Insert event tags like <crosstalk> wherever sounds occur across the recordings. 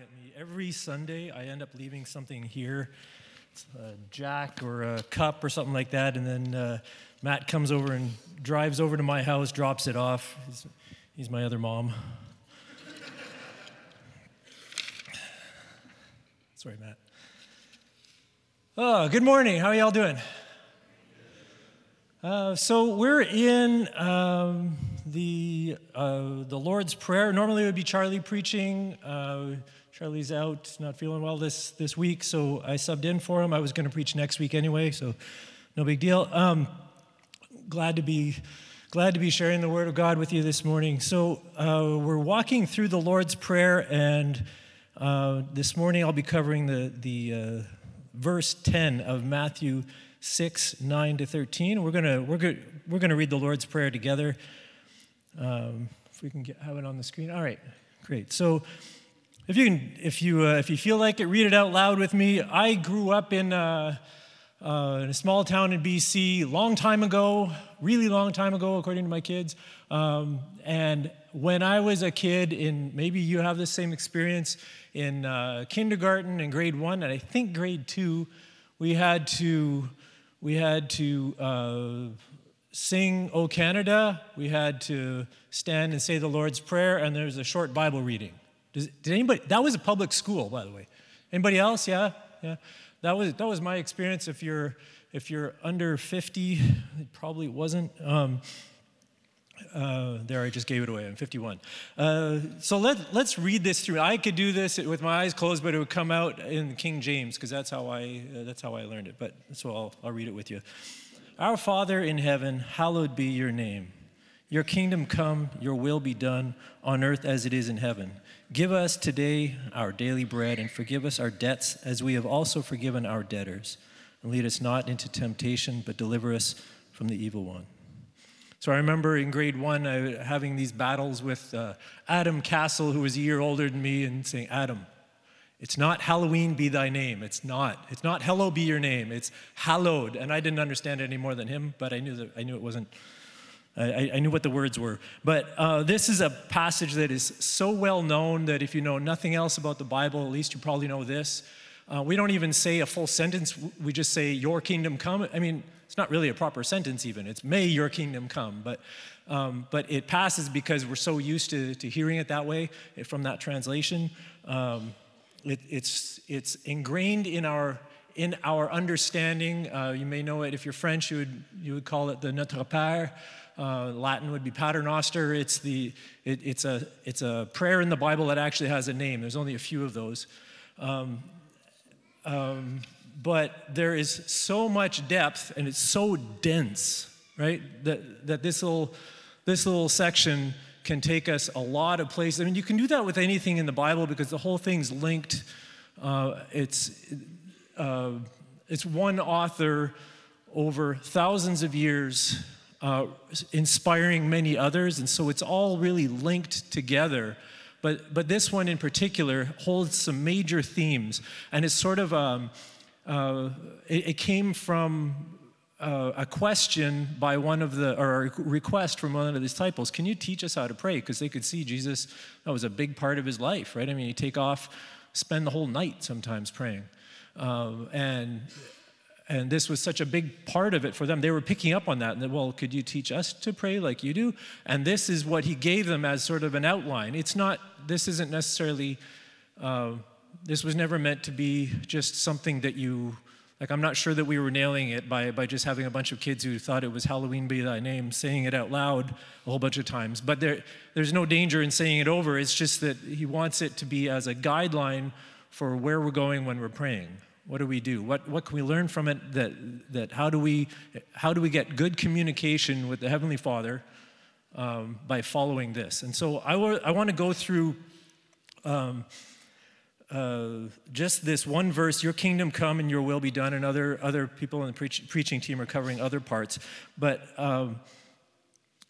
at me. Every Sunday, I end up leaving something here it's a jack or a cup or something like that, and then uh, Matt comes over and drives over to my house, drops it off. He's, he's my other mom. Sorry, Matt. Oh, good morning. How are y'all doing? Uh, so we're in um, the uh, the Lord's Prayer. Normally it would be Charlie preaching. Charlie's out, not feeling well this this week, so I subbed in for him. I was going to preach next week anyway, so no big deal. Um, glad to be glad to be sharing the Word of God with you this morning. So uh, we're walking through the Lord's Prayer, and uh, this morning I'll be covering the the uh, verse ten of Matthew 6, 9 to 13. We're to we're gonna, we're gonna read the Lord's Prayer together. Um, if we can get, have it on the screen. All right, great. So if you, can, if, you, uh, if you feel like it, read it out loud with me. I grew up in, uh, uh, in a small town in BC long time ago, really long time ago, according to my kids. Um, and when I was a kid, in maybe you have the same experience in uh, kindergarten and grade one, and I think grade two, we had to we had to uh, sing O Canada, we had to stand and say the Lord's Prayer, and there's a short Bible reading. Does, did anybody, that was a public school, by the way. Anybody else? Yeah? Yeah. That was, that was my experience. If you're, if you're under 50, it probably wasn't. Um, uh, there, I just gave it away. I'm 51. Uh, so let, let's read this through. I could do this with my eyes closed, but it would come out in King James because that's how I uh, that's how I learned it. But so I'll, I'll read it with you. Our Father in heaven, hallowed be your name. Your kingdom come, your will be done on earth as it is in heaven. Give us today our daily bread and forgive us our debts as we have also forgiven our debtors. And lead us not into temptation, but deliver us from the evil one. So I remember in grade one uh, having these battles with uh, Adam Castle, who was a year older than me, and saying, Adam, it's not Halloween be thy name. It's not. It's not hello be your name. It's hallowed. And I didn't understand it any more than him, but I knew that I knew it wasn't. I, I knew what the words were. But uh, this is a passage that is so well known that if you know nothing else about the Bible, at least you probably know this. Uh, we don't even say a full sentence. We just say, Your kingdom come. I mean, it's not really a proper sentence, even. It's, May your kingdom come. But, um, but it passes because we're so used to, to hearing it that way from that translation. Um, it, it's, it's ingrained in our, in our understanding. Uh, you may know it if you're French, you would, you would call it the Notre Père. Uh, Latin would be Paternoster. It's, the, it, it's, a, it's a prayer in the Bible that actually has a name. There's only a few of those. Um, um, but there is so much depth and it's so dense, right? That, that this, little, this little section can take us a lot of places. I mean, you can do that with anything in the Bible because the whole thing's linked. Uh, it's, uh, it's one author over thousands of years, uh, inspiring many others, and so it's all really linked together. But, but this one in particular holds some major themes, and it's sort of um, uh, it, it, came from uh, a question by one of the, or a request from one of the disciples, can you teach us how to pray? Because they could see Jesus, that was a big part of his life, right? I mean, he take off, spend the whole night sometimes praying. Um, and and this was such a big part of it for them. They were picking up on that. And, well, could you teach us to pray like you do? And this is what he gave them as sort of an outline. It's not, this isn't necessarily uh, this was never meant to be just something that you, like, I'm not sure that we were nailing it by, by just having a bunch of kids who thought it was Halloween be thy name, saying it out loud a whole bunch of times. But there, there's no danger in saying it over. It's just that he wants it to be as a guideline for where we're going when we're praying. What do we do? What, what can we learn from it? That, that how, do we, how do we get good communication with the Heavenly Father um, by following this? And so I, w- I want to go through um, uh, just this one verse, your kingdom come and your will be done, and other, other people in the preach, preaching team are covering other parts. But um,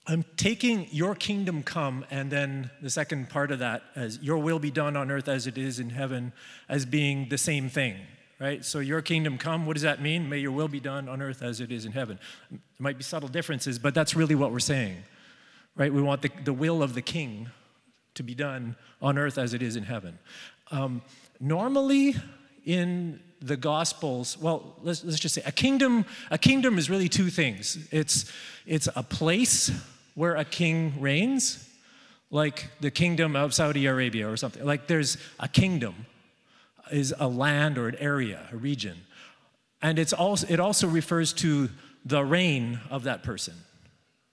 I'm taking your kingdom come, and then the second part of that as your will be done on earth as it is in heaven, as being the same thing, right? So your kingdom come, what does that mean? May your will be done on earth as it is in heaven. There might be subtle differences, but that's really what we're saying, right? We want the, the will of the king to be done on earth as it is in heaven. Um, normally, in the gospels well let's, let's just say a kingdom a kingdom is really two things. It's it's a place where a king reigns like the kingdom of saudi arabia or something. Like there's a kingdom is a land or an area a region. And it's also it also refers to the reign of that person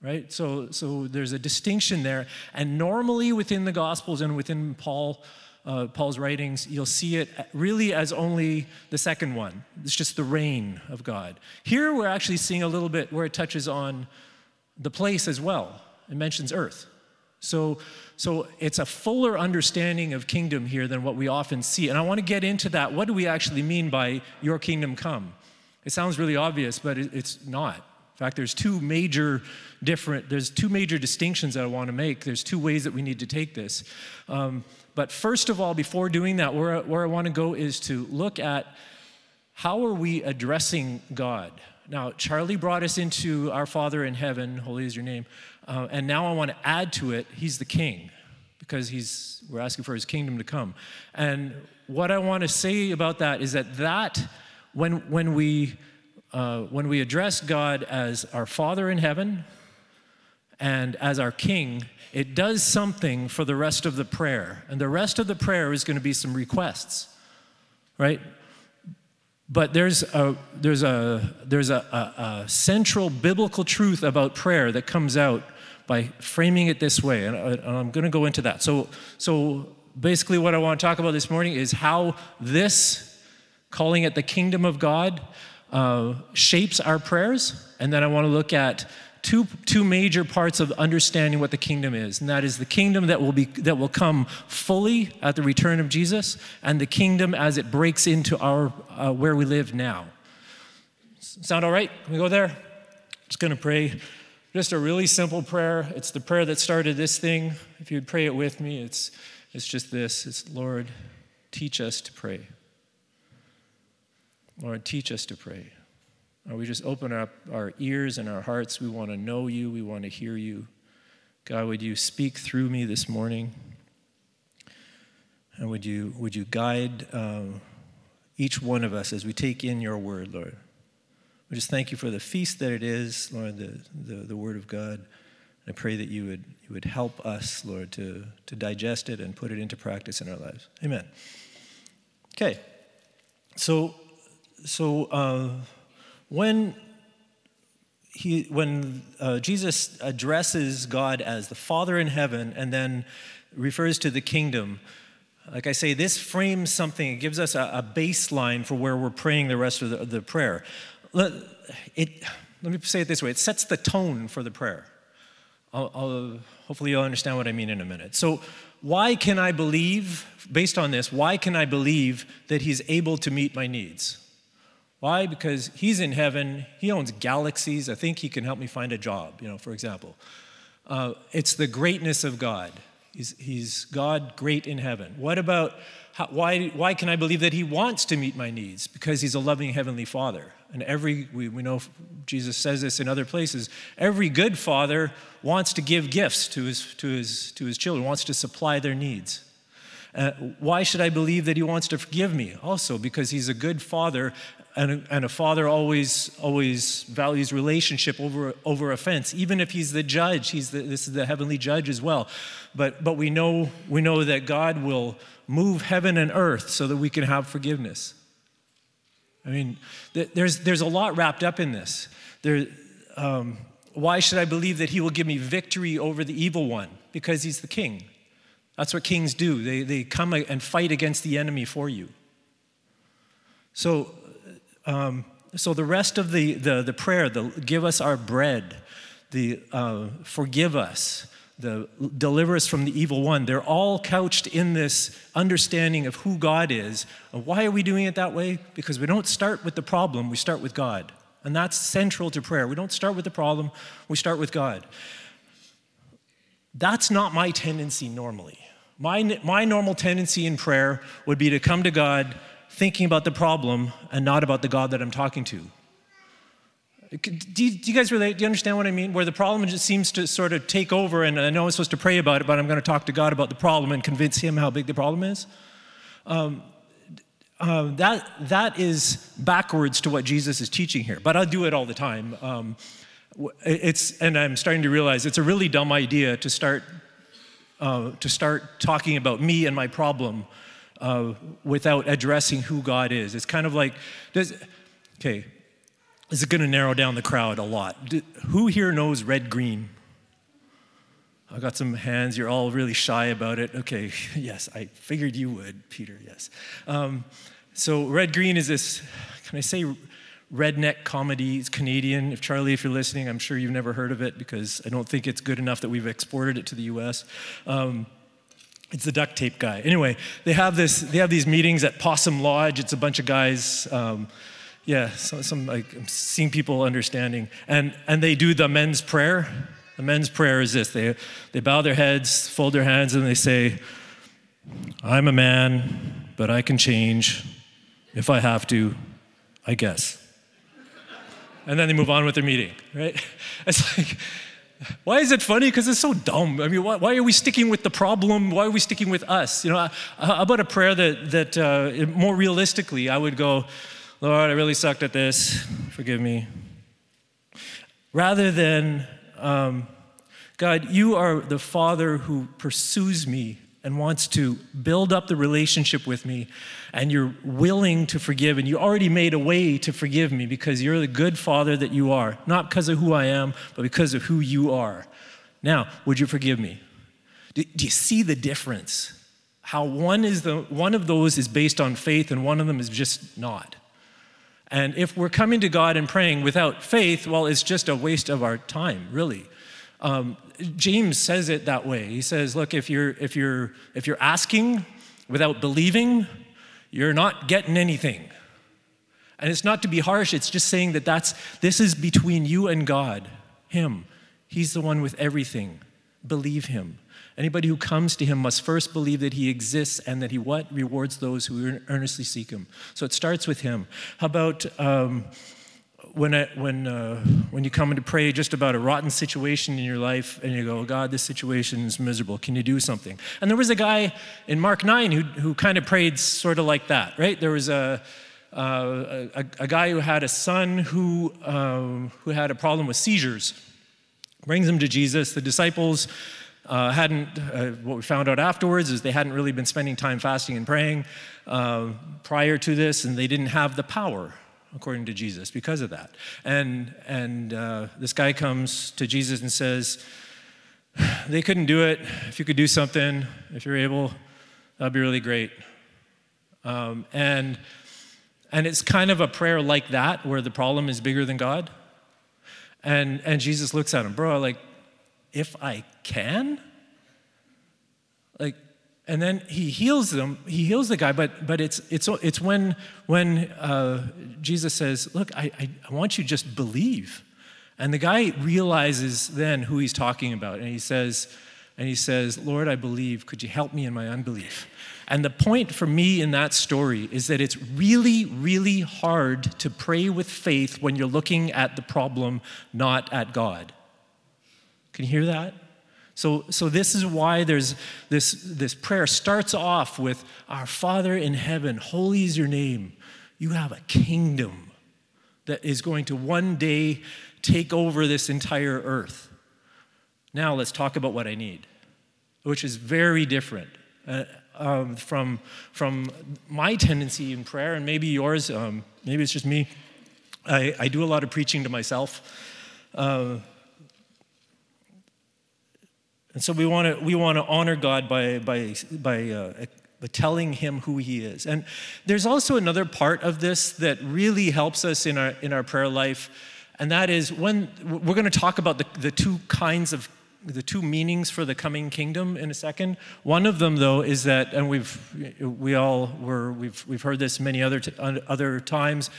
right? So so there's a distinction there. And normally within the gospels and within paul uh, Paul's writings, you'll see it really as only the second one. It's just the reign of God. Here we're actually seeing a little bit where it touches on the place as well. It mentions earth. So, so it's a fuller understanding of kingdom here than what we often see. And I want to get into that. What do we actually mean by your kingdom come? It sounds really obvious, but it, it's not. In fact, there's two major different, there's two major distinctions that I want to make. There's two ways that we need to take this. Um, but first of all, before doing that, where, where I want to go is to look at how are we addressing God? Now, Charlie brought us into our Father in heaven, holy is your name, uh, and now I want to add to it, He's the King, because He's we're asking for His kingdom to come. And what I want to say about that is that that when when we uh, when we address God as our Father in heaven and as our King, it does something for the rest of the prayer. And the rest of the prayer is going to be some requests, right? But there's a, there's a, there's a, a, a central biblical truth about prayer that comes out by framing it this way. And, I, I'm going to go into that. So, so basically, what I want to talk about this morning is how this, calling it the kingdom of God, uh, shapes our prayers. And then I want to look at two, two major parts of understanding what the kingdom is, and that is the kingdom that will, be, that will come fully at the return of Jesus, and the kingdom as it breaks into our, uh, where we live now. Sound all right? Can we go there? Just going to pray. Just a really simple prayer. It's the prayer that started this thing. If you'd pray it with me, it's, it's just this it's Lord, teach us to pray. Lord, teach us to pray. We just open up our ears and our hearts. We want to know you, we want to hear you. God, would you speak through me this morning? And would you, would you guide um, each one of us as we take in your word, Lord? We just thank you for the feast that it is, Lord, the, the, the word of God. And I pray that you would, you would help us, Lord, to, to digest it and put it into practice in our lives. Amen. Okay. So, so uh, when he, when uh, Jesus addresses God as the Father in heaven and then refers to the kingdom, like I say, this frames something, it gives us a, a baseline for where we're praying the rest of the, the prayer. Let, it, let me say it this way it sets the tone for the prayer. I'll, I'll, hopefully, you'll understand what I mean in a minute. So, why can I believe, based on this, why can I believe that He's able to meet my needs? Why? Because he's in heaven, he owns galaxies. I think he can help me find a job, you know, for example. Uh, it's the greatness of God. He's, he's God great in heaven. What about, how, why, why can I believe that he wants to meet my needs? Because he's a loving heavenly father. And every, we, we know Jesus says this in other places, every good father wants to give gifts to his, to his, to his children, wants to supply their needs. Uh, why should I believe that he wants to forgive me? Also, because he's a good father and a, and a father always always values relationship over over offense. Even if he's the judge he's the, this is the heavenly judge as well. But but we know we know that god will move heaven and earth so that we can have forgiveness. I mean there's there's a lot wrapped up in this. There um, why should i believe that he will give me victory over the evil one? Because he's the king. That's what kings do. They, they come and fight against the enemy for you. So um, so the rest of the, the, the prayer, the give us our bread, the uh, forgive us, the deliver us from the evil one, they're all couched in this understanding of who God is. And why are we doing it that way? Because we don't start with the problem, we start with God. And that's central to prayer. We don't start with the problem, we start with God. That's not my tendency normally. My, my normal tendency in prayer would be to come to God thinking about the problem and not about the God that I'm talking to. Do you, do you, guys relate? Do you understand what I mean? Where the problem just seems to sort of take over, and I know I'm supposed to pray about it, but I'm going to talk to God about the problem and convince Him how big the problem is. Um, uh, that, that is backwards to what Jesus is teaching here, but I do it all the time. Um, it's, and I'm starting to realize it's a really dumb idea to start, uh, to start talking about me and my problem uh, without addressing who God is. It's kind of like, does, okay, is it going to narrow down the crowd a lot? Do, who here knows red green? I got some hands. You're all really shy about it. Okay, <laughs> yes, I figured you would, Peter, yes. Um, so, red green is this, can I say redneck comedy? It's Canadian. If Charlie, if you're listening, I'm sure you've never heard of it because I don't think it's good enough that we've exported it to the US. Um, it's the duct tape guy. Anyway, they have this. They have these meetings at Possum Lodge. It's a bunch of guys. Um, yeah, so, some like I'm seeing people understanding, and and they do the men's prayer. The men's prayer is this: they they bow their heads, fold their hands, and they say, "I'm a man, but I can change if I have to, I guess." And then they move on with their meeting. Right? <laughs> It's like why is it funny? Because it's so dumb. I mean, why, why, are we sticking with the problem? Why are we sticking with us? You know, how about a prayer that, that uh, more realistically, I would go, Lord, I really sucked at this. Forgive me. Rather than, um, God, you are the Father who pursues me and wants to build up the relationship with me, and you're willing to forgive, and you already made a way to forgive me because you're the good father that you are, not because of who I am, but because of who you are. Now, would you forgive me? Do, do you see the difference? How one is the one of those is based on faith, and one of them is just not. And if we're coming to God and praying without faith, well, it's just a waste of our time, really. Um, James says it that way. He says, look, if you're, if, you're, if you're asking without believing, you're not getting anything. And it's not to be harsh, it's just saying that that's, this is between you and God, Him. He's the one with everything. Believe Him. Anybody who comes to Him must first believe that He exists and that He what? Rewards those who earnestly seek Him. So it starts with Him. How about um, when, I, when, uh, when you come in to pray just about a rotten situation in your life and you go, God, this situation is miserable. Can you do something? And there was a guy in Mark 9 who, who kind of prayed sort of like that, right? There was a, uh, a, a, guy who had a son who, um, who had a problem with seizures. Brings him to Jesus. The disciples uh, hadn't, uh, what we found out afterwards is they hadn't really been spending time fasting and praying uh, prior to this, and they didn't have the power according to Jesus, because of that. And, and uh, this guy comes to Jesus and says, <sighs> They couldn't do it. If you could do something, if you're able, that'd be really great. Um, and, and it's kind of a prayer like that, where the problem is bigger than God. And, and Jesus looks at him, Bro, like, if I can? Like, and then he heals them he heals the guy but but it's it's it's when when uh, jesus says look I, I, I want you to just believe. And the guy realizes then who he's talking about and he says and he says lord i believe. Could you help me in my unbelief? And the point for me in that story is that it's really really hard to pray with faith when you're looking at the problem not at god. Can you hear that so, so this is why there's this, this prayer starts off with Our Father in heaven, holy is your name. You have a kingdom that is going to one day take over this entire earth. Now let's talk about what I need, which is very different uh, um, from, from my tendency in prayer, and maybe yours, um, maybe it's just me. I, I do a lot of preaching to myself. Uh, and so we want to we want to honor God by by by uh, telling him who he is. And there's also another part of this that really helps us in our in our prayer life, and that is when we're going to talk about the, the two kinds of the two meanings for the coming kingdom in a second. One of them, though, is that, and we've we all were we've we've heard this many other t- other times.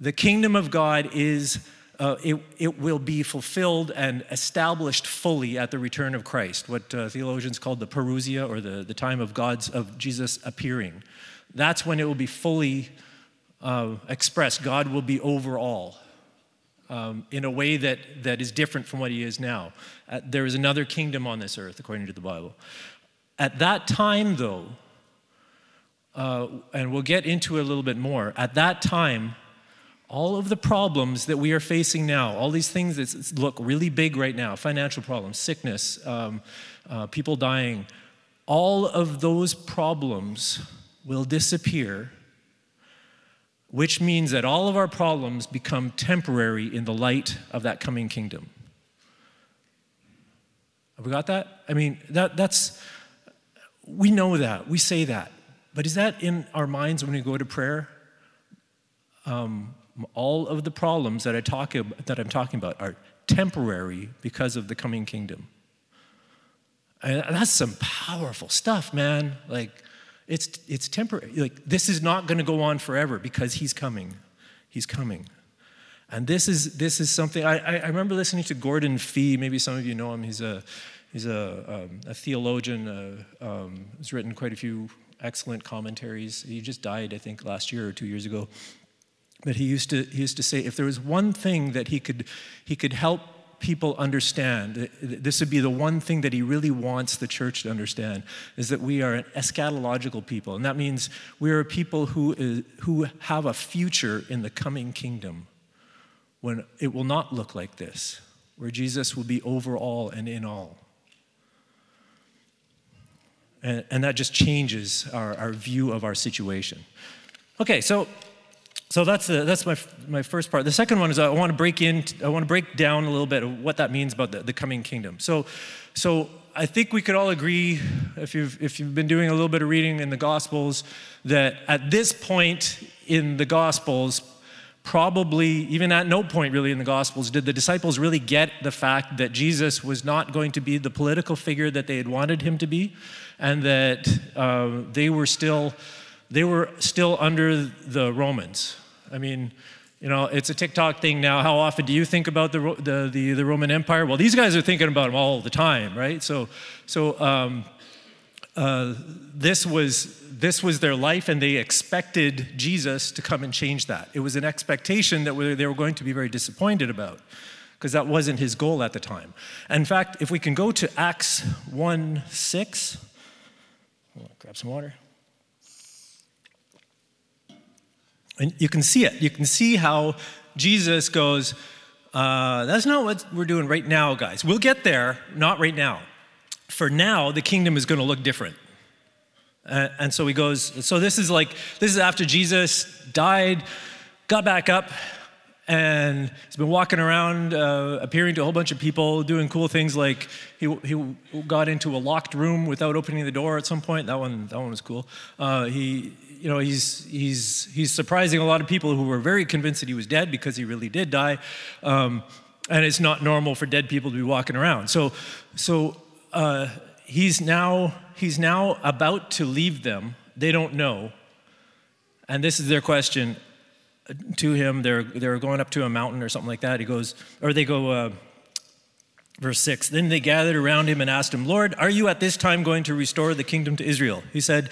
The kingdom of God is uh, it, it will be fulfilled and established fully at the return of Christ, what uh, theologians call the parousia or the, the time of God's of Jesus appearing. That's when it will be fully uh, expressed. God will be over all. um, in a way that, that is different from what he is now. Uh, there is another kingdom on this earth, according to the Bible. At that time, though, uh, and we'll get into it a little bit more, at that time, all of the problems that we are facing now, all these things that look really big right now financial problems, sickness, um, uh, people dying all of those problems will disappear, which means that all of our problems become temporary in the light of that coming kingdom. Have we got that? I mean, that, that's, we know that, we say that, but is that in our minds when we go to prayer? Um, all of the problems that, I talk, that I'm talking about are temporary because of the coming kingdom. And that's some powerful stuff, man. Like, it's, it's temporary. Like, this is not going to go on forever because he's coming. He's coming. And this is, this is something, I, I remember listening to Gordon Fee. Maybe some of you know him. He's a, he's a, um, a theologian. Uh, um, he's written quite a few excellent commentaries. He just died, I think, last year or two years ago. But he used to, he used to say if there was one thing that he could, he could help people understand, this would be the one thing that he really wants the church to understand, is that we are an eschatological people. And that means we are a people who, is, who have a future in the coming kingdom when it will not look like this, where Jesus will be over all and in all. And, and that just changes our, our view of our situation. Okay, so so that's, the, that's my, my first part. The second one is I want to break in, I want to break down a little bit of what that means about the, the coming kingdom. So, so I think we could all agree, if you've, if you've been doing a little bit of reading in the Gospels, that at this point in the Gospels, probably even at no point really in the Gospels did the disciples really get the fact that Jesus was not going to be the political figure that they had wanted him to be, and that uh, they were still they were still under the Romans. I mean, you know, it's a TikTok thing now. How often do you think about the, the, the, the Roman Empire? Well, these guys are thinking about them all the time, right? So, so um, uh, this, was, this was their life, and they expected Jesus to come and change that. It was an expectation that they were going to be very disappointed about because that wasn't his goal at the time. In fact, if we can go to Acts 1 6, grab some water. And you can see it. You can see how Jesus goes, uh, That's not what we're doing right now, guys. We'll get there, not right now. For now, the kingdom is going to look different. Uh, and so he goes, So this is like, this is after Jesus died, got back up, and he's been walking around, uh, appearing to a whole bunch of people, doing cool things like he, he got into a locked room without opening the door at some point. That one, that one was cool. Uh, he, you know, he's, he's, he's surprising a lot of people who were very convinced that he was dead because he really did die. Um, and it's not normal for dead people to be walking around. So, so uh, he's, now, he's now about to leave them. They don't know. And this is their question to him. They're, they're going up to a mountain or something like that. He goes, or they go, uh, verse 6 Then they gathered around him and asked him, Lord, are you at this time going to restore the kingdom to Israel? He said,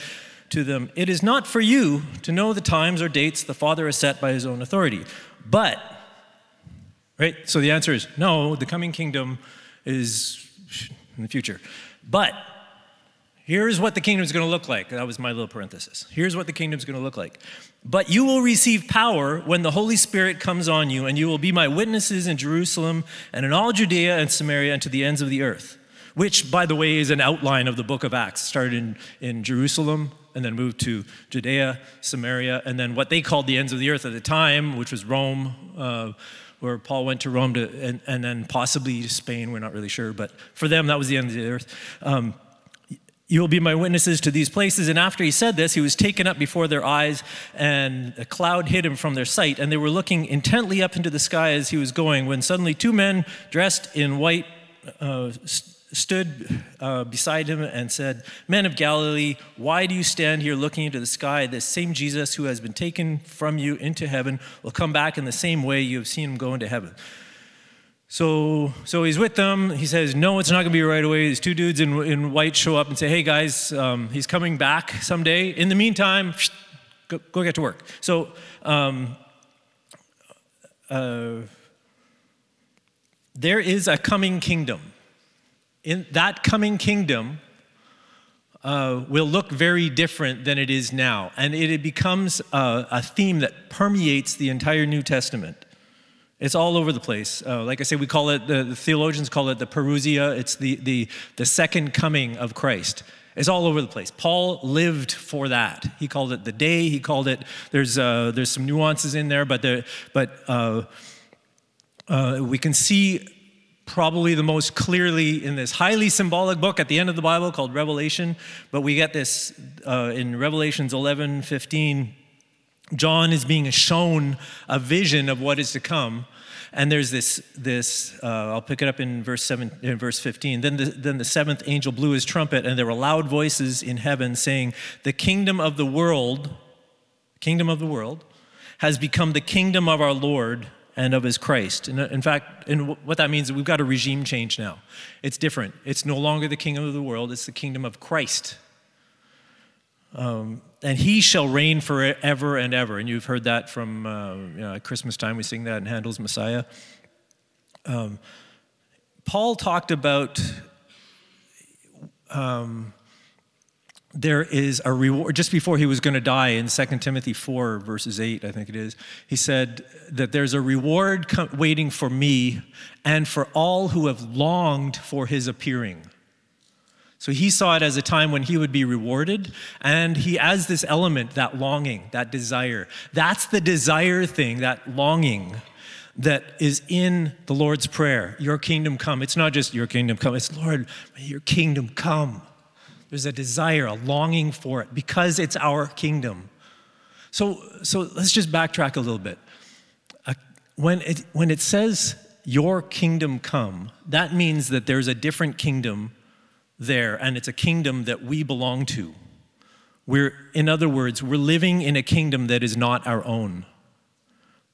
to them, It is not for you to know the times or dates the Father has set by his own authority. But, right? So the answer is no, the coming kingdom is in the future. But, here's what the kingdom is going to look like. That was my little parenthesis. Here's what the kingdom is going to look like. But you will receive power when the Holy Spirit comes on you, and you will be my witnesses in Jerusalem and in all Judea and Samaria and to the ends of the earth. Which, by the way, is an outline of the book of Acts. Started in, in Jerusalem, and then moved to Judea, Samaria, and then what they called the ends of the earth at the time, which was Rome, uh, where Paul went to Rome, to, and, and, then possibly Spain, we're not really sure, but for them, that was the end of the earth. Um, you will be my witnesses to these places. And after he said this, he was taken up before their eyes, and a cloud hid him from their sight. And they were looking intently up into the sky as he was going, when suddenly two men dressed in white uh, stood uh, beside him and said, Men of Galilee, why do you stand here looking into the sky? This same Jesus who has been taken from you into heaven will come back in the same way you have seen him go into heaven. So, so he's with them. He says, No, it's not going to be right away. These two dudes in, in white show up and say, Hey, guys, um, he's coming back someday. In the meantime, go, go get to work. So, um, uh, there is a coming kingdom. In that coming kingdom uh, will look very different than it is now. And it, it becomes a, a, theme that permeates the entire New Testament. It's all over the place. Uh, like I say, we call it, the, the, theologians call it the parousia. It's the, the, the second coming of Christ. It's all over the place. Paul lived for that. He called it the day. He called it, there's, uh, there's some nuances in there, but, the, but uh, uh, we can see probably the most clearly in this highly symbolic book at the end of the Bible called Revelation. But we get this uh, in Revelations 11 15. John is being shown a vision of what is to come. And there's this, this uh, I'll pick it up in verse, seven, in verse 15. Then the, then the seventh angel blew his trumpet, and there were loud voices in heaven saying, The kingdom of the world, kingdom of the world, has become the kingdom of our Lord and of his Christ. And in fact, and what that means is we've got a regime change now. It's different. It's no longer the kingdom of the world, it's the kingdom of Christ. Um, and he shall reign forever and ever. And you've heard that from uh, you know, Christmas time, we sing that in Handel's Messiah. Um, Paul talked about um, there is a reward just before he was going to die in 2 timothy 4 verses 8 i think it is he said that there's a reward waiting for me and for all who have longed for his appearing. So he saw it as a time when he would be rewarded and he has this element that longing that desire that's the desire thing that longing that is in the lord's prayer. Your kingdom come. It's not just your kingdom come. It's lord your kingdom come there's a desire, a longing for it because it's our kingdom. So, so let's just backtrack a little bit. Uh, when, it, when it says, Your kingdom come, that means that there's a different kingdom there, and it's a kingdom that we belong to. We're, in other words, we're living in a kingdom that is not our own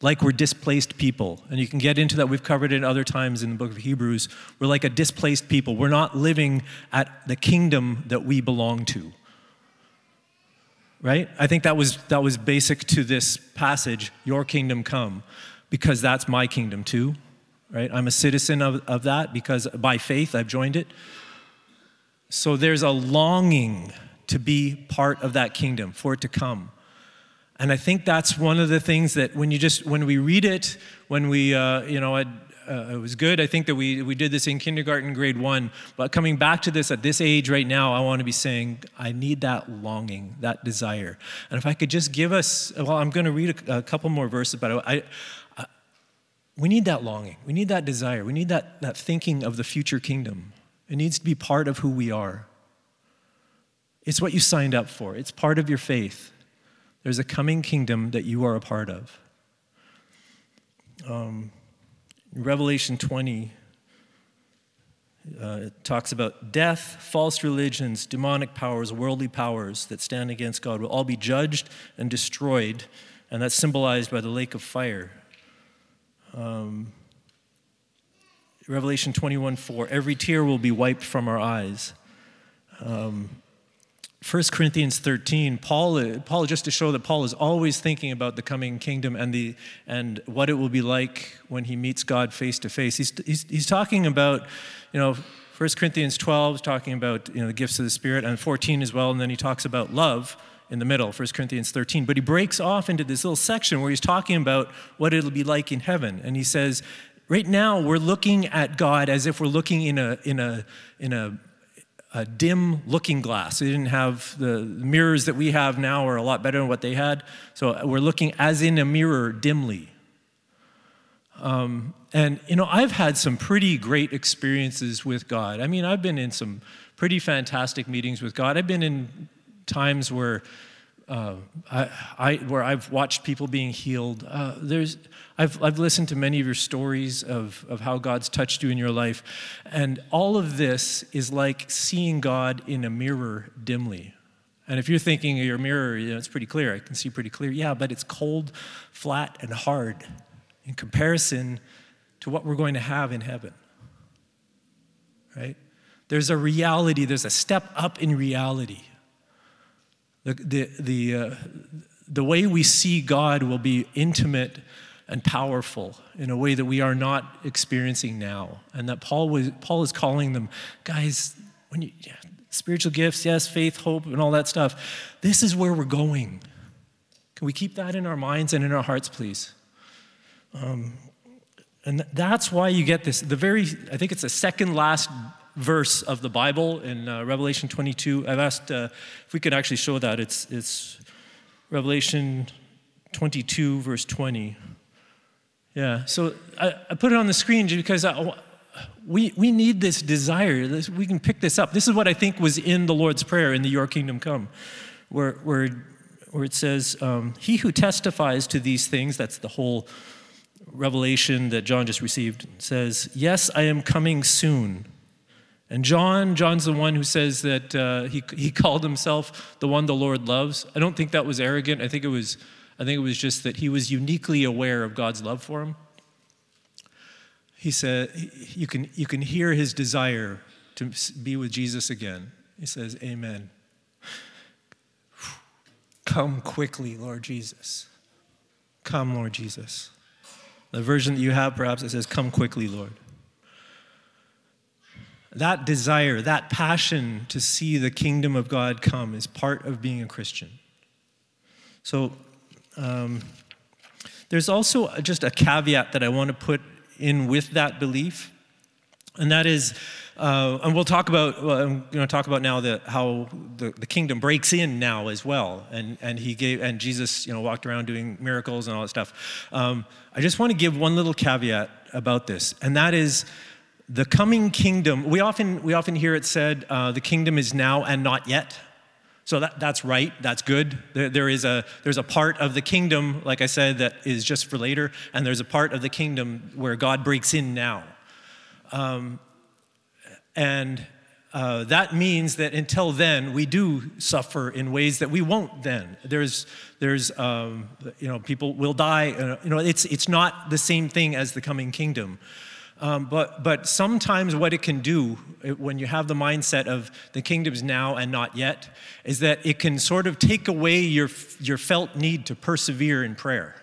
like we're displaced people. And you can get into that. We've covered it other times in the book of Hebrews. We're like a displaced people. We're not living at the kingdom that we belong to. Right? I think that was that was basic to this passage, your kingdom come, because that's my kingdom too. Right? I'm a citizen of, of that because by faith I've joined it. So there's a longing to be part of that kingdom, for it to come. And I think that's one of the things that when you just, when we read it, when we, uh, you know, it, uh, it was good. I think that we, we did this in kindergarten, grade one. But coming back to this at this age right now, I want to be saying, I need that longing, that desire. And if I could just give us, well, I'm going to read a, a couple more verses, but I, I, we need that longing. We need that desire. We need that, that thinking of the future kingdom. It needs to be part of who we are. It's what you signed up for, it's part of your faith. There's a coming kingdom that you are a part of. Um, Revelation 20 uh, talks about death, false religions, demonic powers, worldly powers that stand against God will all be judged and destroyed, and that's symbolized by the lake of fire. Um, Revelation 21 4 every tear will be wiped from our eyes. Um, 1 Corinthians 13, Paul, Paul, just to show that Paul is always thinking about the coming kingdom and, the, and what it will be like when he meets God face to face. He's, he's, he's talking about, you know, 1 Corinthians 12 is talking about, you know, the gifts of the Spirit, and 14 as well, and then he talks about love in the middle, 1 Corinthians 13. But he breaks off into this little section where he's talking about what it'll be like in heaven. And he says, right now we're looking at God as if we're looking in a, in a, in a a dim looking glass. They didn't have the mirrors that we have now are a lot better than what they had. So we're looking as in a mirror dimly. Um, and, you know, I've had some pretty great experiences with God. I mean, I've been in some pretty fantastic meetings with God. I've been in times where uh, I, I, where I've watched people being healed. Uh, there's, I've, I've listened to many of your stories of, of how God's touched you in your life. And all of this is like seeing God in a mirror dimly. And if you're thinking of your mirror, you know, it's pretty clear. I can see pretty clear. Yeah, but it's cold, flat, and hard in comparison to what we're going to have in heaven. Right? There's a reality, there's a step up in reality the, the, the, uh, the way we see God will be intimate and powerful in a way that we are not experiencing now. And that Paul, was, Paul is calling them, guys, when you, yeah, spiritual gifts, yes, faith, hope, and all that stuff. This is where we're going. Can we keep that in our minds and in our hearts, please? Um, and that's why you get this. The very, I think it's the second last verse of the Bible in uh, Revelation 22. I've asked uh, if we could actually show that. It's, it's Revelation 22, verse 20. Yeah, so I, I put it on the screen because I, we, we need this desire. We can pick this up. This is what I think was in the Lord's Prayer in the Your Kingdom Come, where, where, where it says, um, He who testifies to these things, that's the whole revelation that John just received, says, Yes, I am coming soon. And John, John's the one who says that uh, he, he called himself the one the Lord loves. I don't think that was arrogant. I think it was, I think it was just that he was uniquely aware of God's love for him. He said, you can, you can hear his desire to be with Jesus again. He says, Amen. <sighs> Come quickly, Lord Jesus. Come, Lord Jesus. The version that you have, perhaps, it says, Come quickly, Lord. That desire, that passion to see the kingdom of God come is part of being a Christian. So, um, there's also just a caveat that I want to put in with that belief, and that is, uh, and we'll talk about, well, I'm going to talk about now the, how the, the kingdom breaks in now as well, and and he gave, and Jesus, you know, walked around doing miracles and all that stuff. Um, I just want to give one little caveat about this, and that is the coming kingdom, we often, we often hear it said, uh, the kingdom is now and not yet. So that, that's right, that's good. There, there is a, there's a part of the kingdom, like I said, that is just for later, and there's a part of the kingdom where God breaks in now. Um, and uh, that means that until then, we do suffer in ways that we won't then. There's, there's um, you know, people will die. Uh, you know, it's, it's not the same thing as the coming kingdom. Um, but, but sometimes what it can do when you have the mindset of the kingdom's now and not yet is that it can sort of take away your, your felt need to persevere in prayer.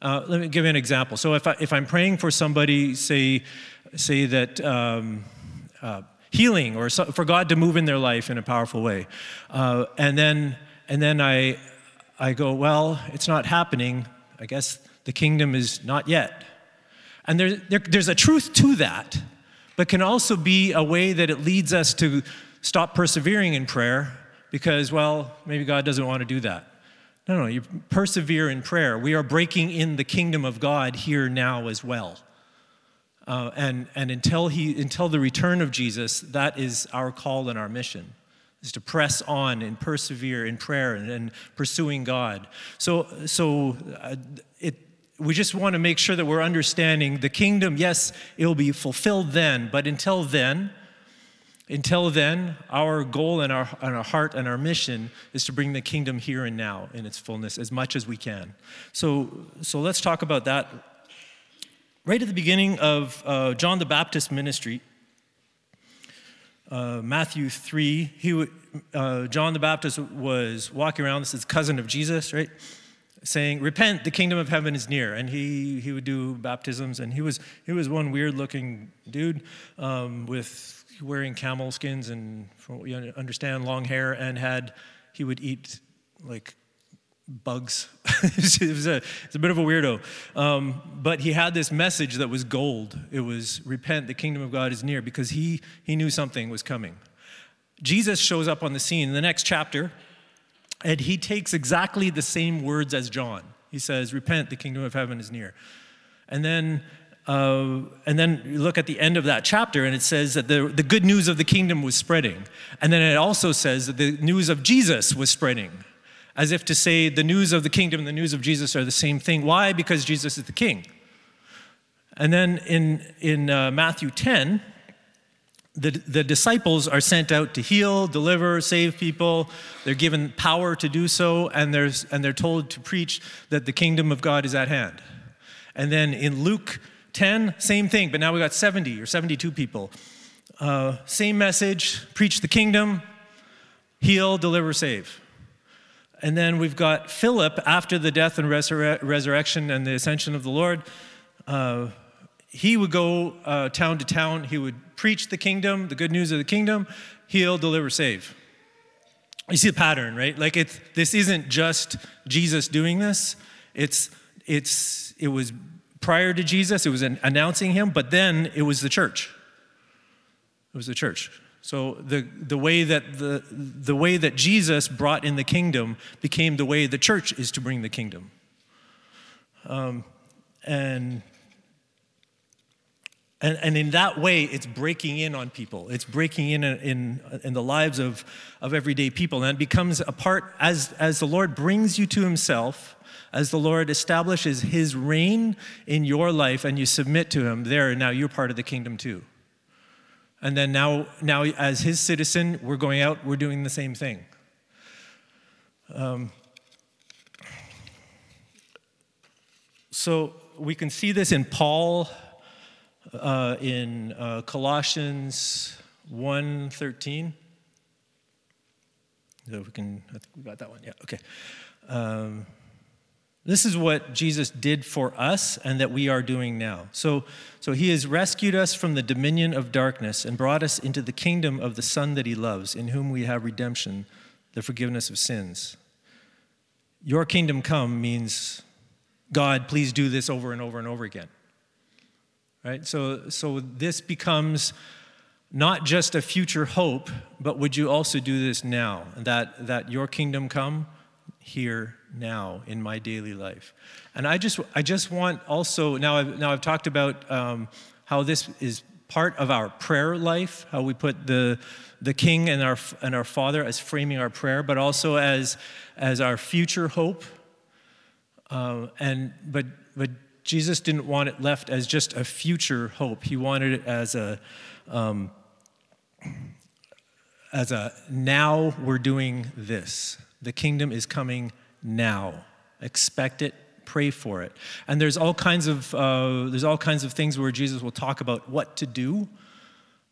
Uh, let me give you an example. So if, I, if I'm praying for somebody, say, say that um, uh, healing or so, for God to move in their life in a powerful way, uh, and then, and then I, I go, well, it's not happening. I guess the kingdom is not yet. And there, there, there's a truth to that, but can also be a way that it leads us to stop persevering in prayer because, well, maybe God doesn't want to do that. No, no, you persevere in prayer. We are breaking in the kingdom of God here now as well. Uh, and and until, he, until the return of Jesus, that is our call and our mission is to press on and persevere in prayer and, and pursuing God. So, so uh, we just want to make sure that we're understanding the kingdom, yes, it'll be fulfilled then, but until then, until then, our goal and our, and our heart and our mission is to bring the kingdom here and now in its fullness as much as we can. So, so let's talk about that. Right at the beginning of uh, John the Baptist ministry, uh, Matthew 3, he, uh, John the Baptist was walking around. This is cousin of Jesus, right? Saying, Repent, the kingdom of heaven is near. And he, he would do baptisms. And he was, he was one weird looking dude um, with wearing camel skins and, from what you understand, long hair. And had, he would eat like bugs. <laughs> it, was a, it's a bit of a weirdo. Um, but he had this message that was gold. It was, Repent, the kingdom of God is near, because he, he knew something was coming. Jesus shows up on the scene in the next chapter. And he takes exactly the same words as John. He says, Repent, the kingdom of heaven is near. And then, uh, and then you look at the end of that chapter, and it says that the, the good news of the kingdom was spreading. And then it also says that the news of Jesus was spreading, as if to say the news of the kingdom and the news of Jesus are the same thing. Why? Because Jesus is the king. And then in, in uh, Matthew 10, the, the disciples are sent out to heal, deliver, save people. They're given power to do so, and, there's, and they're told to preach that the kingdom of God is at hand. And then in Luke 10, same thing, but now we got 70 or 72 people. Uh, same message preach the kingdom, heal, deliver, save. and then we've got Philip after the death and resur- resurrection and the ascension of the Lord. Uh, he would go uh, town to town. He would preach the kingdom, the good news of the kingdom, heal, deliver, save. You see the pattern, right? Like it's this isn't just Jesus doing this. It's it's it was prior to Jesus. It was an, announcing him, but then it was the church. It was the church. So the, the way that the, the way that Jesus brought in the kingdom became the way the church is to bring the kingdom. Um, and, and, and in that way, it's breaking in on people. It's breaking in in, in the lives of, of everyday people. And it becomes a part, as, as the Lord brings you to himself, as the Lord establishes his reign in your life and you submit to him, there, now you're part of the kingdom too. And then now, now as his citizen, we're going out, we're doing the same thing. Um, so we can see this in Paul uh, in uh, Colossians 1.13. So we can, I think we got that one, yeah, okay. Um, this is what Jesus did for us and that we are doing now. So, so he has rescued us from the dominion of darkness and brought us into the kingdom of the Son that he loves, in whom we have redemption, the forgiveness of sins. Your kingdom come means, God, please do this over and over and over again. Right? So, so this becomes not just a future hope, but would you also do this now? That, that your kingdom come here now in my daily life. And I just, I just want also, now I've, now I've talked about um, how this is part of our prayer life, how we put the, the King and our, and our Father as framing our prayer, but also as, as our future hope. Uh, and, but, but Jesus didn't want it left as just a future hope. He wanted it as a, um, as a now we're doing this. The kingdom is coming now. Expect it, pray for it. And there's all kinds of uh, there's all kinds of things where Jesus will talk about what to do.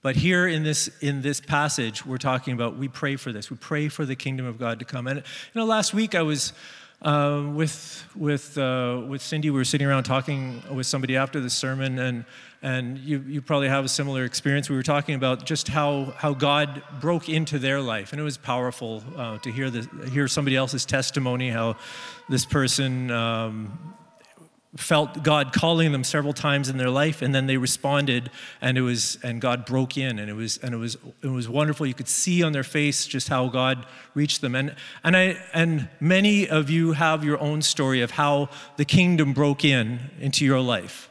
But here in this in this passage, we're talking about we pray for this. We pray for the kingdom of God to come. And you know, last week I was uh, with with uh, with Cindy. We were sitting around talking with somebody after the sermon, and and you, you probably have a similar experience. We were talking about just how, how God broke into their life, and it was powerful uh, to hear, the, hear somebody else's testimony, how this person um, felt God calling them several times in their life, and then they responded, and it was and God broke in, and it was and it was it was wonderful. You could see on their face just how God reached them, and and I and many of you have your own story of how the kingdom broke in into your life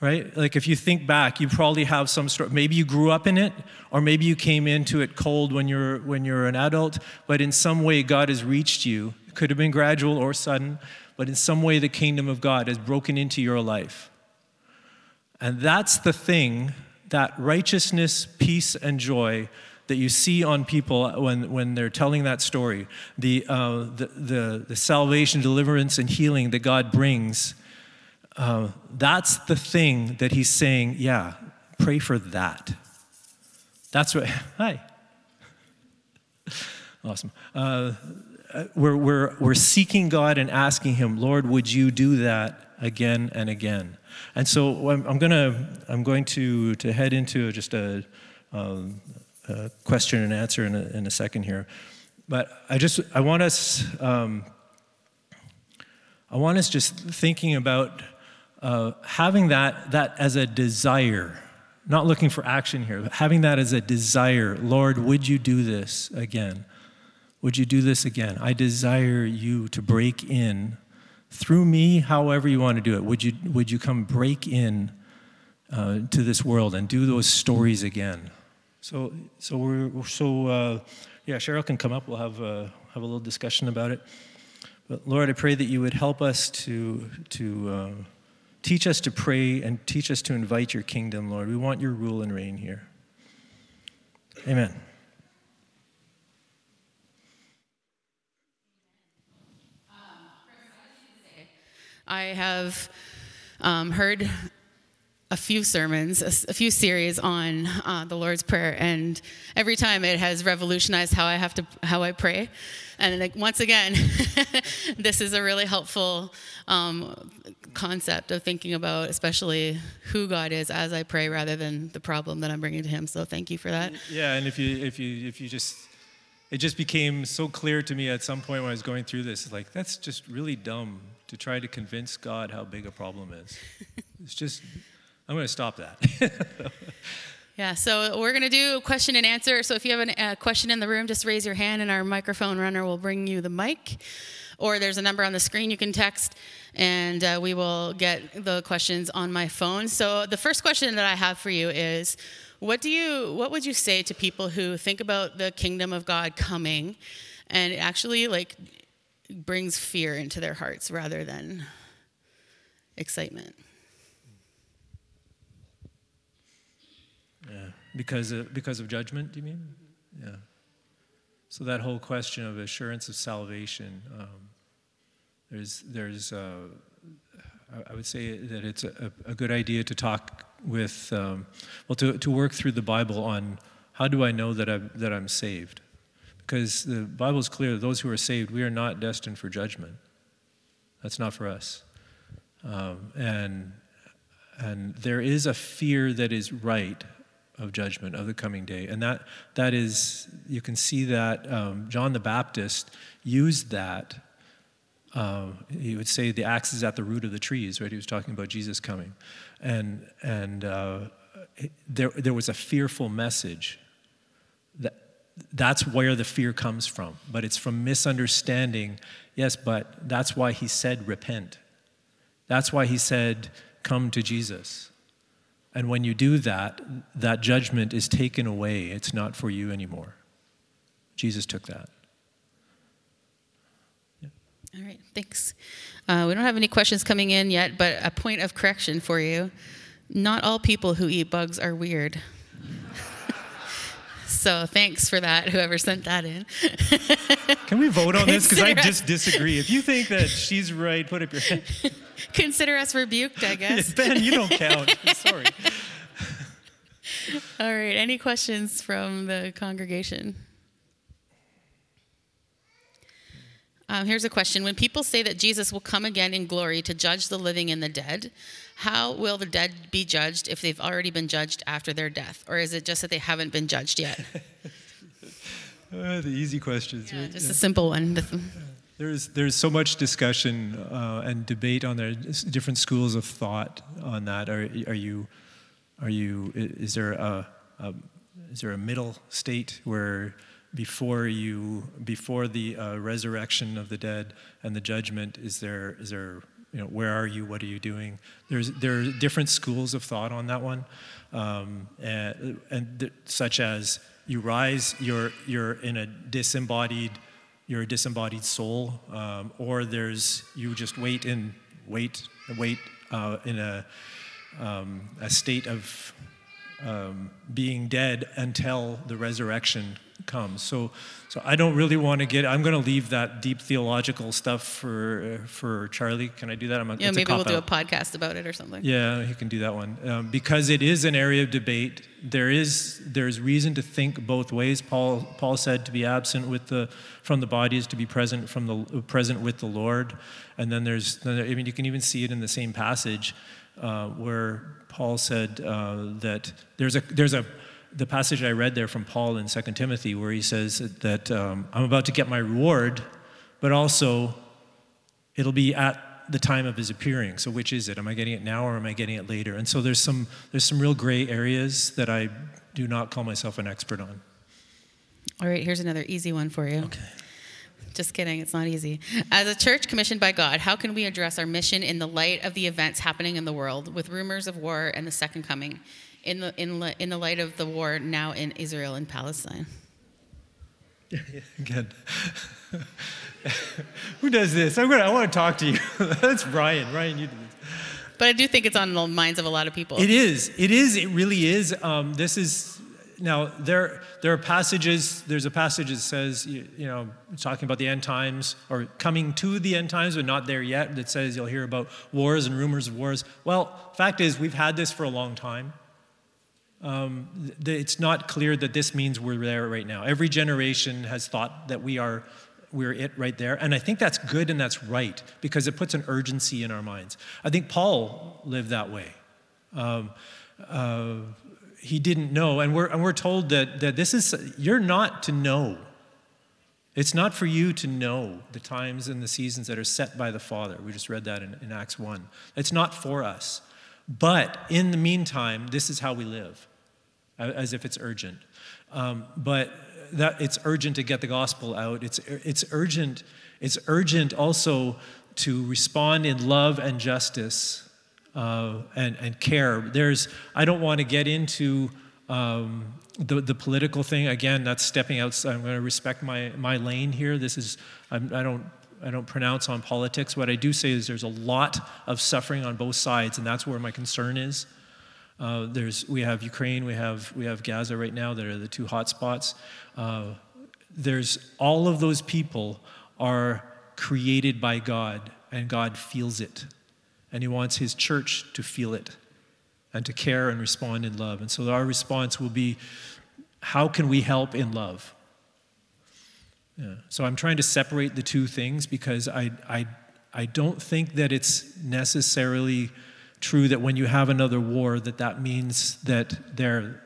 right? Like if you think back, you probably have some sort. Maybe you grew up in it, or maybe you came into it cold when you're when you're an adult. But in some way, God has reached you. It could have been gradual or sudden, but in some way, the kingdom of God has broken into your life. And that's the thing that righteousness, peace, and joy that you see on people when, when they're telling that story the, uh, the, the, the salvation, deliverance, and healing that God brings uh, that's the thing that he's saying, yeah, pray for that. That's what, <laughs> hi. <laughs> awesome. Uh, we're, we're, we're seeking God and asking Him, Lord, would you do that again and again? And so I'm, I'm gonna, I'm going to, to head into just a, um, a question and answer in a, in a second here. But I just, I want us, um, I want us just thinking about uh, having that, that as a desire, not looking for action here, but having that as a desire. Lord, would you do this again? Would you do this again? I desire you to break in through me, however you want to do it. Would you, would you come break in uh, to this world and do those stories again? So, so we're so uh, yeah. Cheryl can come up. We'll have uh, have a little discussion about it. But Lord, I pray that you would help us to to uh, Teach us to pray and teach us to invite your kingdom, Lord. We want your rule and reign here. Amen. I have um, heard a few sermons, a, a few series on uh, the Lord's Prayer, and every time it has revolutionized how I have to how I pray. And like, once again, <laughs> this is a really helpful um, concept of thinking about, especially who God is as I pray, rather than the problem that I'm bringing to Him. So thank you for that. Yeah, and if you if you if you just it just became so clear to me at some point when I was going through this, like that's just really dumb to try to convince God how big a problem is. <laughs> it's just I'm going to stop that. <laughs> yeah, so we're going to do question and answer. So if you have a question in the room, just raise your hand and our microphone runner will bring you the mic. Or there's a number on the screen you can text, and uh, we will get the questions on my phone. So the first question that I have for you is what do you what would you say to people who think about the kingdom of God coming and actually like brings fear into their hearts rather than excitement? Yeah, because of, because of judgment, do you mean? Yeah. So that whole question of assurance of salvation, um, there's there's uh, I would say that it's a, a good idea to talk with um, well to to work through the Bible on how do I know that I that I'm saved, because the Bible is clear: those who are saved, we are not destined for judgment. That's not for us, um, and and there is a fear that is right of judgment of the coming day. And that that is you can see that um, john the baptist used that uh, he would say the axe is at the root of the trees right? He was talking about jesus coming. And and uh, there, there was a fearful message that that's where the fear comes from but it's from misunderstanding yes but that's why he said repent that's why he said come to jesus and when you do that, that judgment is taken away. It's not for you anymore. Jesus took that. Yeah. All right, thanks. Uh, we don't have any questions coming in yet, but a point of correction for you. Not all people who eat bugs are weird. <laughs> so thanks for that, whoever sent that in. Can we vote on this? Because I just disagree. If you think that she's right, put up your hand. <laughs> Consider us rebuked, I guess. <laughs> ben, you don't count. <laughs> Sorry. All right. Any questions from the congregation? Um, here's a question. When people say that Jesus will come again in glory to judge the living and the dead, how will the dead be judged if they've already been judged after their death? Or is it just that they haven't been judged yet? <laughs> uh, the easy questions. Yeah, right? just yeah. a simple one. There's, there's so much discussion uh, and debate on there, different schools of thought on that. Are, are you, are you, is there a, a is there a middle state where before you, before the uh, resurrection of the dead and the judgment, is there, is there, you know, where are you? What are you doing? There's, there are different schools of thought on that one, um, and, and th- such as you rise, you're, you're in a disembodied you're a disembodied soul, um, or there's you just wait and wait wait uh, in a um, a state of um, being dead until the resurrection comes. So, so I don't really want to get. I'm going to leave that deep theological stuff for for Charlie. Can I do that? I'm a, yeah, maybe we'll do a podcast about it or something. Yeah, he can do that one um, because it is an area of debate. There is there's reason to think both ways. Paul Paul said to be absent with the from the body is to be present from the present with the Lord, and then there's I mean you can even see it in the same passage uh, where Paul said uh, that there's a there's a the passage I read there from Paul in 2 Timothy, where he says that um, I'm about to get my reward, but also it'll be at the time of his appearing. So which is it? Am I getting it now or am I getting it later? And so there's some there's some real gray areas that I do not call myself an expert on. All right, here's another easy one for you. Okay. Just kidding, it's not easy. As a church commissioned by God, how can we address our mission in the light of the events happening in the world with rumors of war and the second coming? In the, in, in the light of the war now in Israel and Palestine? <laughs> Yeah, Again. <laughs> Who does this? I'm gonna, I want to talk to you. <laughs> That's Ryan. Ryan, you do this. But I do think it's on the minds of a lot of people. It is. It is. It really is. Um, this is. now there there are passages. There's a passage that says you, you know talking about the end times or coming to the end times, but not there yet. That says you'll hear about wars and rumors of wars. Well, fact is we've had this for a long time. Um, it's not clear that this means we're there right now. Every generation has thought that we are we're it right there. And I think that's good and that's right because it puts an urgency in our minds. I think Paul lived that way. Um, uh, he didn't know, and we're, and we're told that, that this is, you're not to know. It's not for you to know the times and the seasons that are set by the Father. We just read that in, in Acts 1. It's not for us. But in the meantime, this is how we live, as if it's urgent. Um, but that it's urgent to get the gospel out. It's, it's urgent. It's urgent also to respond in love and justice uh, and, and care. There's, I don't want to get into um, the, the political thing. Again, that's stepping out. I'm going to respect my, my lane here. This is, I'm, I don't I don't pronounce on politics. What I do say is there's a lot of suffering on both sides, and that's where my concern is. Uh, there's, we have Ukraine, we have, we have Gaza right now that are the two hot spots. Uh, there's all of those people are created by God, and God feels it. And He wants His church to feel it and to care and respond in love. And so our response will be how can we help in love? Yeah. So I'm trying to separate the two things because I, I, I don't think that it's necessarily true that when you have another war that that means that there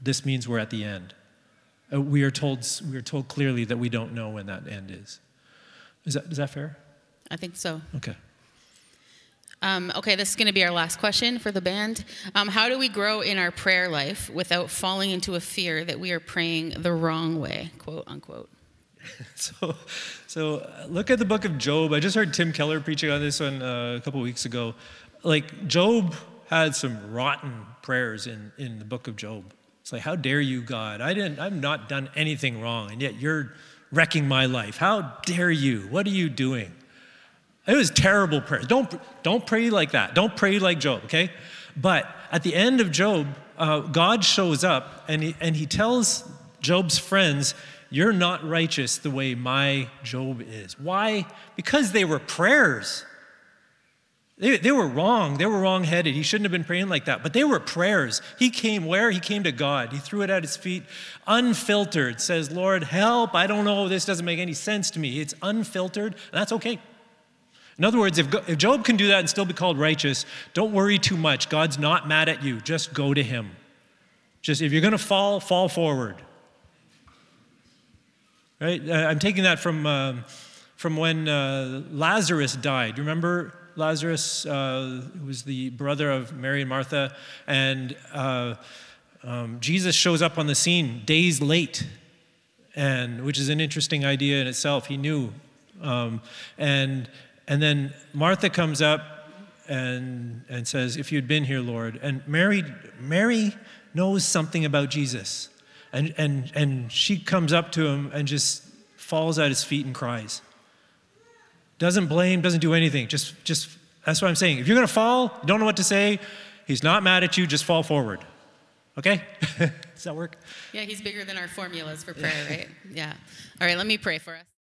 this means we're at the end uh, we are told we are told clearly that we don't know when that end is is that is that fair i think so okay um, okay, this is going to be our last question for the band. Um, how do we grow in our prayer life without falling into a fear that we are praying the wrong way, quote unquote? <laughs> so, so uh, look at the book of Job. I just heard Tim Keller preaching on this one uh, a couple weeks ago like Job had some rotten prayers in, in the book of Job. It's like, how dare you, God? I didn't, I've not done anything wrong, and yet you're wrecking my life. How dare you? What are you doing? It was terrible prayer. Don't, don't pray like that. Don't pray like Job, okay? But at the end of Job, uh, God shows up and he, and he tells Job's friends, You're not righteous the way my Job is. Why? Because they were prayers. They, they were wrong. They were wrong headed. He shouldn't have been praying like that. But they were prayers. He came where? He came to God. He threw it at his feet, unfiltered, says, Lord, help. I don't know. This doesn't make any sense to me. It's unfiltered. And that's okay. In other words, if, if Job can do that and still be called righteous, don't worry too much. God's not mad at you. Just go to him. Just if you're going to fall, fall forward. Right? Uh, I'm taking that from, uh, from when uh, Lazarus died. Remember Lazarus uh, was the brother of Mary and Martha, and um, Jesus shows up on the scene days late, and which is an interesting idea in itself. He knew, um, and and then Martha comes up and and says, "If you'd been here, Lord," and Mary Mary knows something about Jesus, and and and she comes up to him and just falls at his feet and cries. Doesn't blame, doesn't do anything. Just, just that's what I'm saying. If you're gonna fall, don't know what to say, he's not mad at you, just fall forward. Okay? <laughs> Does that work? Yeah, he's bigger than our formulas for prayer, right? Yeah. All right, let me pray for us.